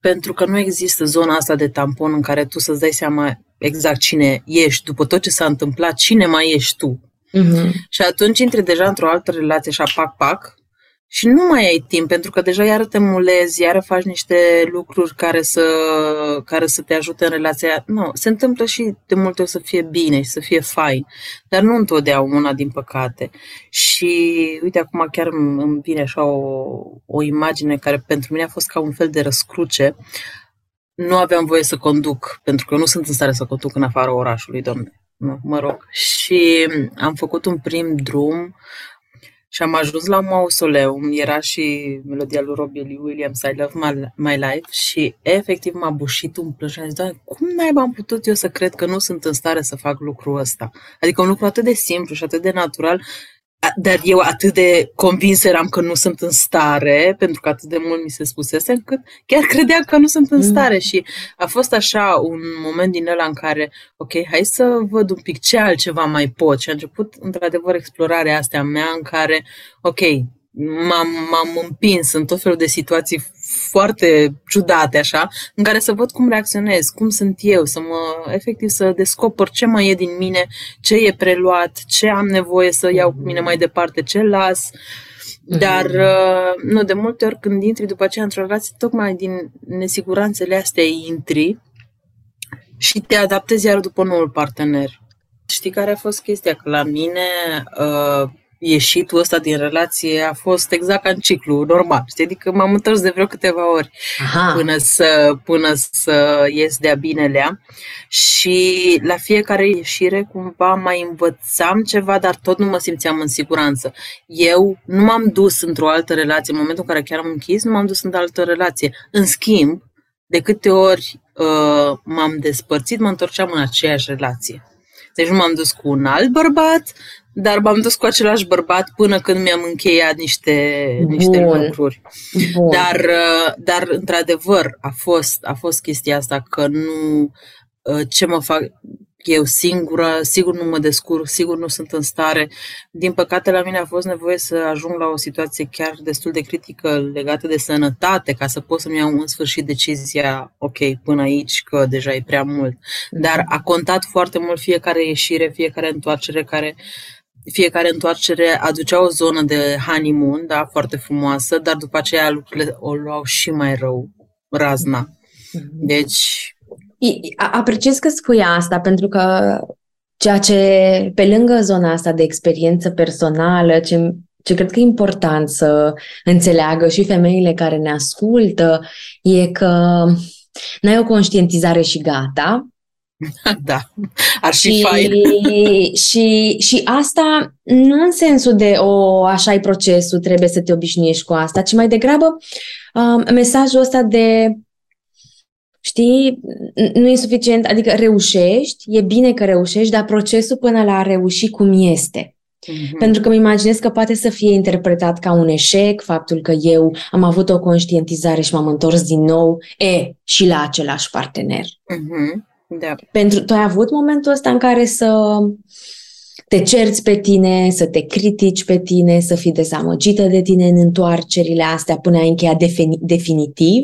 Speaker 4: pentru că nu există zona asta de tampon în care tu să-ți dai seama exact cine ești, după tot ce s-a întâmplat, cine mai ești tu. Uh-huh. Și atunci intri deja într-o altă relație și pac-pac și nu mai ai timp, pentru că deja iară te mulezi, iară faci niște lucruri care să, care să te ajute în relația. Nu, se întâmplă și de multe ori să fie bine și să fie fain, dar nu întotdeauna, din păcate. Și uite, acum chiar îmi vine așa o, o imagine care pentru mine a fost ca un fel de răscruce. nu aveam voie să conduc, pentru că eu nu sunt în stare să conduc în afara orașului, domne. Nu, mă rog. Și am făcut un prim drum și am ajuns la un mausoleum, era și melodia lui Robbie Lee Williams, I Love My, My Life și efectiv m-a bușit un plâns și am zis, cum naiba am putut eu să cred că nu sunt în stare să fac lucrul ăsta? Adică un lucru atât de simplu și atât de natural dar eu atât de convins eram că nu sunt în stare, pentru că atât de mult mi se spusese, încât chiar credeam că nu sunt în mm. stare mm. și a fost așa un moment din ăla în care, ok, hai să văd un pic ce altceva mai pot și a început într-adevăr explorarea astea mea în care, ok, m-am, m-am împins în tot felul de situații foarte ciudate, așa, în care să văd cum reacționez, cum sunt eu, să mă, efectiv, să descoper ce mai e din mine, ce e preluat, ce am nevoie să iau cu mine mai departe, ce las. Dar, mhm. uh, nu, de multe ori când intri după aceea într-o relație, tocmai din nesiguranțele astea intri și te adaptezi iar după noul partener. Știi care a fost chestia? Că la mine uh, ieșitul ăsta din relație a fost exact ca în ciclu normal. Știi? Adică m-am întors de vreo câteva ori Aha. până să, până să ies de-a binelea și la fiecare ieșire cumva mai învățam ceva, dar tot nu mă simțeam în siguranță. Eu nu m-am dus într-o altă relație, în momentul în care chiar am închis, nu m-am dus într-o altă relație. În schimb, de câte ori uh, m-am despărțit, mă întorceam în aceeași relație. Deci nu m-am dus cu un alt bărbat, dar m-am dus cu același bărbat până când mi-am încheiat niște, Bun. niște lucruri. Bun. Dar, uh, dar, într-adevăr, a fost, a fost chestia asta că nu uh, ce mă fac eu singură, sigur nu mă descurc, sigur nu sunt în stare. Din păcate, la mine a fost nevoie să ajung la o situație chiar destul de critică legată de sănătate, ca să pot să-mi iau în sfârșit decizia, ok, până aici, că deja e prea mult. Dar a contat foarte mult fiecare ieșire, fiecare întoarcere care fiecare întoarcere aducea o zonă de honeymoon, da, foarte frumoasă, dar după aceea lucrurile o luau și mai rău, razna. Mhm. Deci...
Speaker 3: Apreciez că spui asta, pentru că ceea ce, pe lângă zona asta de experiență personală, ce, ce cred că e important să înțeleagă și femeile care ne ascultă, e că n-ai o conștientizare și gata, *laughs*
Speaker 4: Da, ar fi și, fain. *laughs*
Speaker 3: Și, și asta nu în sensul de o, așa e procesul, trebuie să te obișnuiești cu asta, ci mai degrabă um, mesajul ăsta de știi, nu e suficient, adică reușești, e bine că reușești, dar procesul până la a reuși cum este. Mm-hmm. Pentru că îmi imaginez că poate să fie interpretat ca un eșec, faptul că eu am avut o conștientizare și m-am întors din nou, e, și la același partener.
Speaker 4: Mm-hmm. Da.
Speaker 3: Pentru, tu ai avut momentul ăsta în care să te cerți pe tine, să te critici pe tine, să fii dezamăgită de tine în întoarcerile astea până ai încheiat defini- definitiv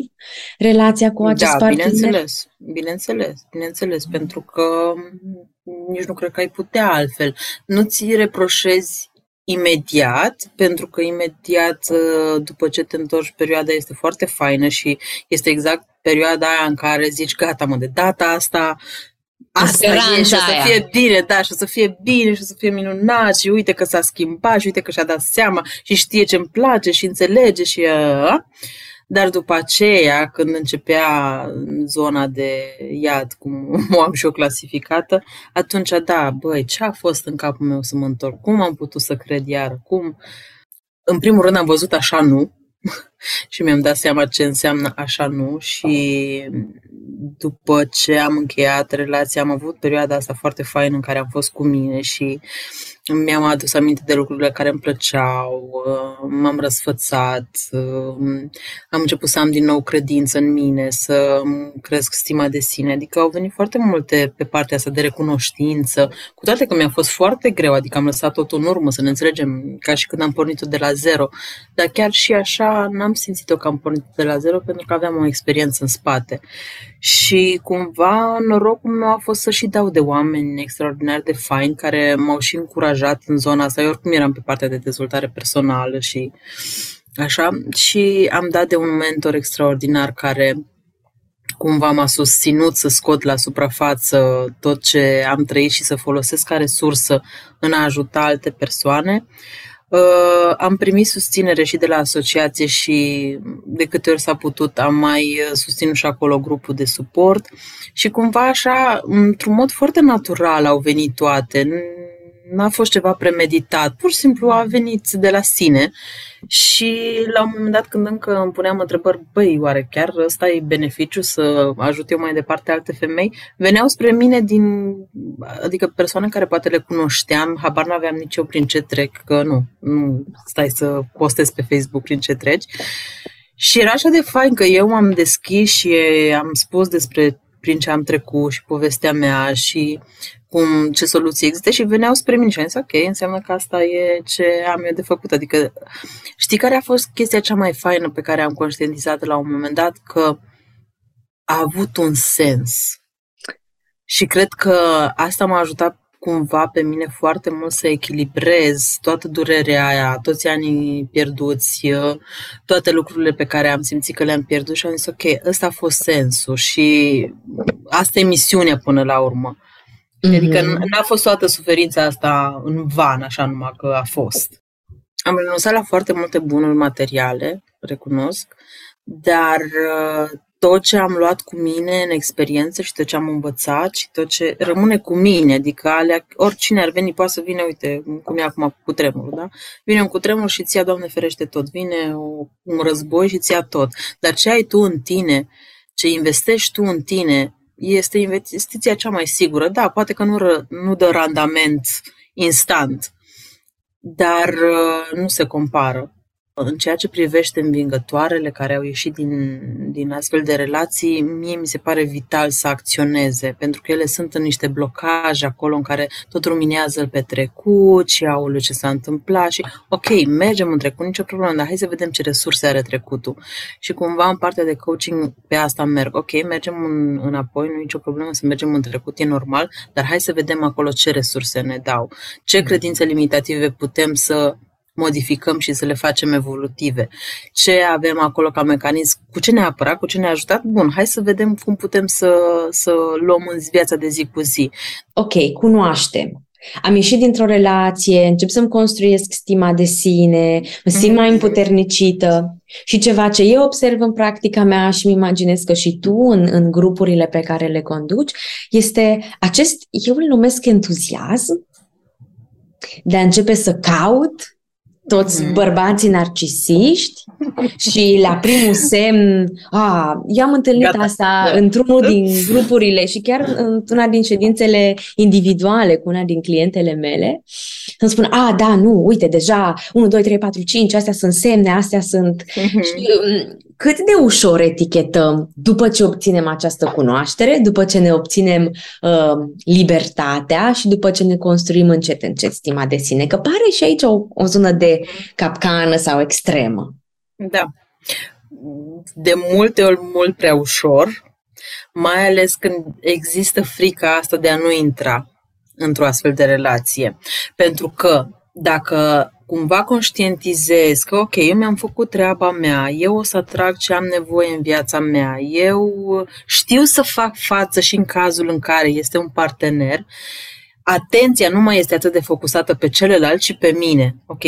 Speaker 3: relația cu acest da, partener?
Speaker 4: bineînțeles, bineînțeles, bineînțeles, pentru că nici nu cred că ai putea altfel. Nu ți reproșezi imediat, pentru că imediat după ce te întorci perioada este foarte faină și este exact perioada aia în care zici, gata mă, de data asta Asta e și o să fie bine, da, și o să fie bine și o să fie minunat și uite că s-a schimbat și uite că și-a dat seama și știe ce-mi place și înțelege și... Uh, dar după aceea, când începea zona de iad, cum *laughs* o am și eu clasificată, atunci, da, băi, ce a fost în capul meu să mă întorc? Cum am putut să cred iar? Cum? În primul rând am văzut așa nu, *laughs* și mi-am dat seama ce înseamnă așa nu? Și după ce am încheiat relația am avut perioada asta foarte faină în care am fost cu mine și mi-am adus aminte de lucrurile care îmi plăceau, uh, m-am răsfățat, uh, am început să am din nou credință în mine, să cresc stima de sine, adică au venit foarte multe pe partea asta de recunoștință, cu toate că mi-a fost foarte greu, adică am lăsat totul în urmă, să ne înțelegem, ca și când am pornit-o de la zero, dar chiar și așa n-am simțit-o că am pornit de la zero pentru că aveam o experiență în spate. Și cumva norocul meu a fost să și dau de oameni extraordinar de faini care m-au și încurajat în zona asta. Eu oricum eram pe partea de dezvoltare personală și așa. Și am dat de un mentor extraordinar care cumva m-a susținut să scot la suprafață tot ce am trăit și să folosesc ca resursă în a ajuta alte persoane. Uh, am primit susținere și de la asociație și de câte ori s-a putut am mai uh, susținut și acolo grupul de suport și cumva așa, într-un mod foarte natural au venit toate n-a fost ceva premeditat, pur și simplu a venit de la sine și la un moment dat când încă îmi puneam întrebări, băi, oare chiar ăsta e beneficiu să ajut eu mai departe alte femei, veneau spre mine din, adică persoane care poate le cunoșteam, habar n-aveam nici eu prin ce trec, că nu, nu stai să postez pe Facebook prin ce treci. Și era așa de fain că eu m-am deschis și am spus despre prin ce am trecut și povestea mea și cum, ce soluții există și veneau spre mine și am zis, ok, înseamnă că asta e ce am eu de făcut. Adică, știi care a fost chestia cea mai faină pe care am conștientizat la un moment dat? Că a avut un sens. Și cred că asta m-a ajutat cumva pe mine foarte mult să echilibrez toată durerea aia, toți anii pierduți, toate lucrurile pe care am simțit că le-am pierdut și am zis, ok, ăsta a fost sensul și asta e misiunea până la urmă. Mm-hmm. Adică n-a fost toată suferința asta în van, așa numai că a fost. Am renunțat la foarte multe bunuri materiale, recunosc, dar uh, tot ce am luat cu mine în experiență și tot ce am învățat și tot ce rămâne cu mine, adică alea, oricine ar veni, poate să vină, uite, cum e acum cu tremurul, da? Vine un cutremur și ți-a, Doamne ferește, tot. Vine o, un război și ți-a tot. Dar ce ai tu în tine, ce investești tu în tine, este investiția cea mai sigură. Da, poate că nu, ră, nu dă randament instant, dar uh, nu se compară. În ceea ce privește învingătoarele care au ieșit din, din astfel de relații, mie mi se pare vital să acționeze, pentru că ele sunt în niște blocaje acolo în care tot ruminează pe trecut și au ce s-a întâmplat și ok, mergem în trecut, nicio problemă, dar hai să vedem ce resurse are trecutul. Și cumva în partea de coaching pe asta merg. Ok, mergem în, înapoi, nu e nicio problemă să mergem în trecut, e normal, dar hai să vedem acolo ce resurse ne dau, ce credințe limitative putem să modificăm și să le facem evolutive. Ce avem acolo ca mecanism, cu ce ne-a apărat, cu ce ne-a ajutat, bun, hai să vedem cum putem să, să luăm în viața de zi cu zi.
Speaker 3: Ok, cunoaștem. Am ieșit dintr-o relație, încep să-mi construiesc stima de sine, mă simt mm-hmm. mai împuternicită și ceva ce eu observ în practica mea și îmi imaginez că și tu în, în grupurile pe care le conduci, este acest, eu îl numesc entuziasm, de a începe să caut toți mm. bărbații narcisiști și la primul semn, a, eu am întâlnit Gata. asta da. într-unul din grupurile și chiar într-una din ședințele individuale cu una din clientele mele, să-mi spun, a, da, nu, uite, deja 1, 2, 3, 4, 5, astea sunt semne, astea sunt... Mm-hmm. Și, um, cât de ușor etichetăm după ce obținem această cunoaștere, după ce ne obținem uh, libertatea și după ce ne construim încet încet stima de sine, că pare și aici o, o zonă de capcană sau extremă.
Speaker 4: Da. De multe ori mult prea ușor, mai ales când există frica asta de a nu intra într-o astfel de relație. Pentru că dacă cumva conștientizez că, ok, eu mi-am făcut treaba mea, eu o să atrag ce am nevoie în viața mea, eu știu să fac față și în cazul în care este un partener, atenția nu mai este atât de focusată pe celălalt, ci pe mine. Ok,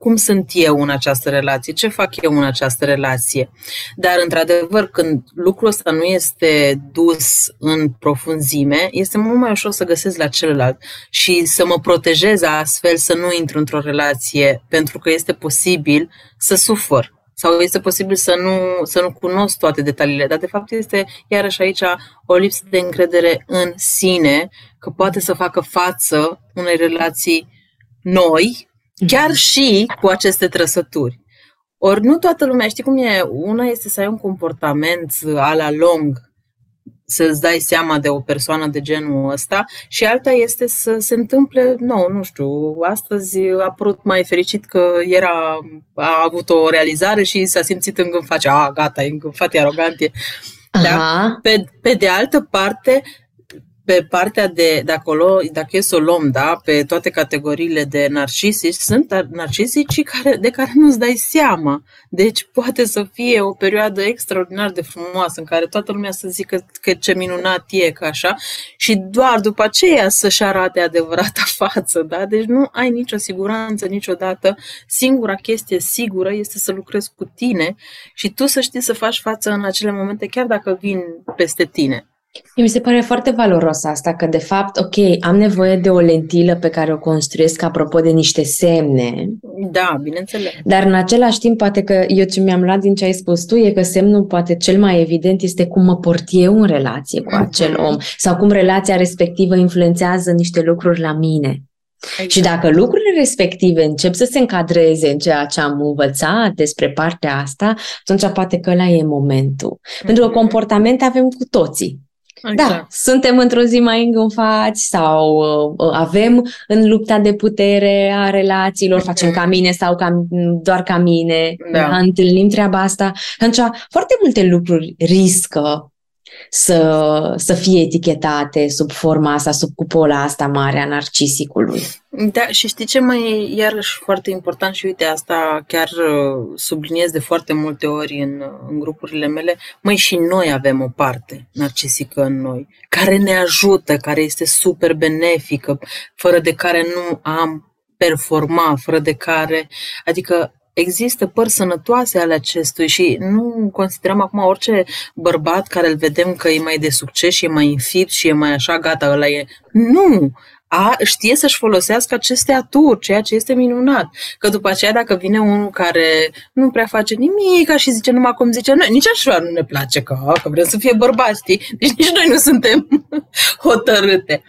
Speaker 4: cum sunt eu în această relație, ce fac eu în această relație. Dar, într-adevăr, când lucrul ăsta nu este dus în profunzime, este mult mai ușor să găsesc la celălalt și să mă protejez astfel să nu intru într-o relație, pentru că este posibil să sufăr sau este posibil să nu, să nu cunosc toate detaliile, dar de fapt este iarăși aici o lipsă de încredere în sine că poate să facă față unei relații noi, chiar și cu aceste trăsături. Ori nu toată lumea, știi cum e, una este să ai un comportament ala long, să-ți dai seama de o persoană de genul ăsta și alta este să se întâmple, nu, nu știu, astăzi a apărut mai fericit că era, a avut o realizare și s-a simțit îngânfat, a, gata, e îngânfat, e arogant, e. Da? Pe, pe de altă parte, pe partea de, de acolo, dacă e să o luăm, da, pe toate categoriile de narcisici, sunt narcisici care, de care nu-ți dai seama. Deci poate să fie o perioadă extraordinar de frumoasă în care toată lumea să zică că ce minunat e, că așa, și doar după aceea să-și arate adevărata *laughs* față, da? Deci nu ai nicio siguranță niciodată. Singura chestie sigură este să lucrezi cu tine și tu să știi să faci față în acele momente, chiar dacă vin peste tine.
Speaker 3: Mi se pare foarte valoros asta, că de fapt, ok, am nevoie de o lentilă pe care o construiesc apropo de niște semne.
Speaker 4: Da, bineînțeles.
Speaker 3: Dar în același timp, poate că eu ce mi-am luat din ce ai spus tu e că semnul poate cel mai evident este cum mă port eu în relație cu acel mhm. om sau cum relația respectivă influențează niște lucruri la mine. Exact. Și dacă lucrurile respective încep să se încadreze în ceea ce am învățat despre partea asta, atunci poate că ăla e momentul. Mm-hmm. Pentru că mhm. comportamente avem cu toții. Exact. Da, suntem într-o zi mai îngânfați sau uh, uh, avem în lupta de putere a relațiilor, mm-hmm. facem ca mine sau ca, doar ca mine, da. întâlnim treaba asta. Atunci, foarte multe lucruri riscă să, să fie etichetate sub forma asta, sub cupola asta mare a narcisicului.
Speaker 4: Da, și știi ce mai e iarăși foarte important și uite asta chiar uh, subliniez de foarte multe ori în, uh, în grupurile mele, mai și noi avem o parte narcisică în noi, care ne ajută, care este super benefică, fără de care nu am performa, fără de care, adică există părți sănătoase ale acestui și nu considerăm acum orice bărbat care îl vedem că e mai de succes și e mai înfipt și e mai așa, gata, ăla e. Nu! A, știe să-și folosească aceste aturi, ceea ce este minunat. Că după aceea, dacă vine unul care nu prea face nimic și zice numai cum zice noi, nici așa nu ne place, că, că vrem să fie bărbați, știi? Deci nici noi nu suntem *laughs* hotărâte.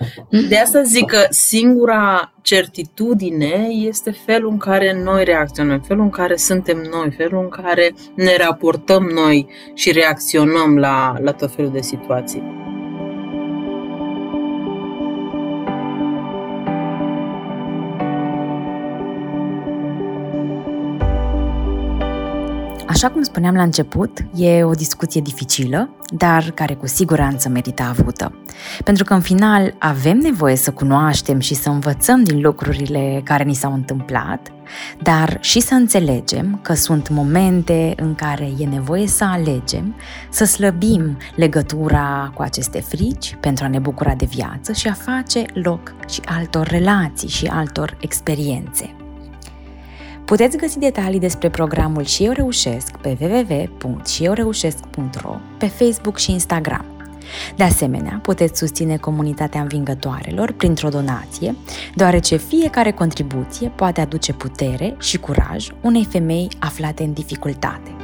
Speaker 4: De asta zic că singura certitudine este felul în care noi reacționăm, felul în care suntem noi, felul în care ne raportăm noi și reacționăm la, la tot felul de situații.
Speaker 3: Așa cum spuneam la început, e o discuție dificilă, dar care cu siguranță merită avută. Pentru că în final avem nevoie să cunoaștem și să învățăm din lucrurile care ni s-au întâmplat, dar și să înțelegem că sunt momente în care e nevoie să alegem, să slăbim legătura cu aceste frici pentru a ne bucura de viață și a face loc și altor relații și altor experiențe. Puteți găsi detalii despre programul Și eu reușesc pe www.șieureușesc.ro, pe Facebook și Instagram. De asemenea, puteți susține comunitatea învingătoarelor printr-o donație, deoarece fiecare contribuție poate aduce putere și curaj unei femei aflate în dificultate.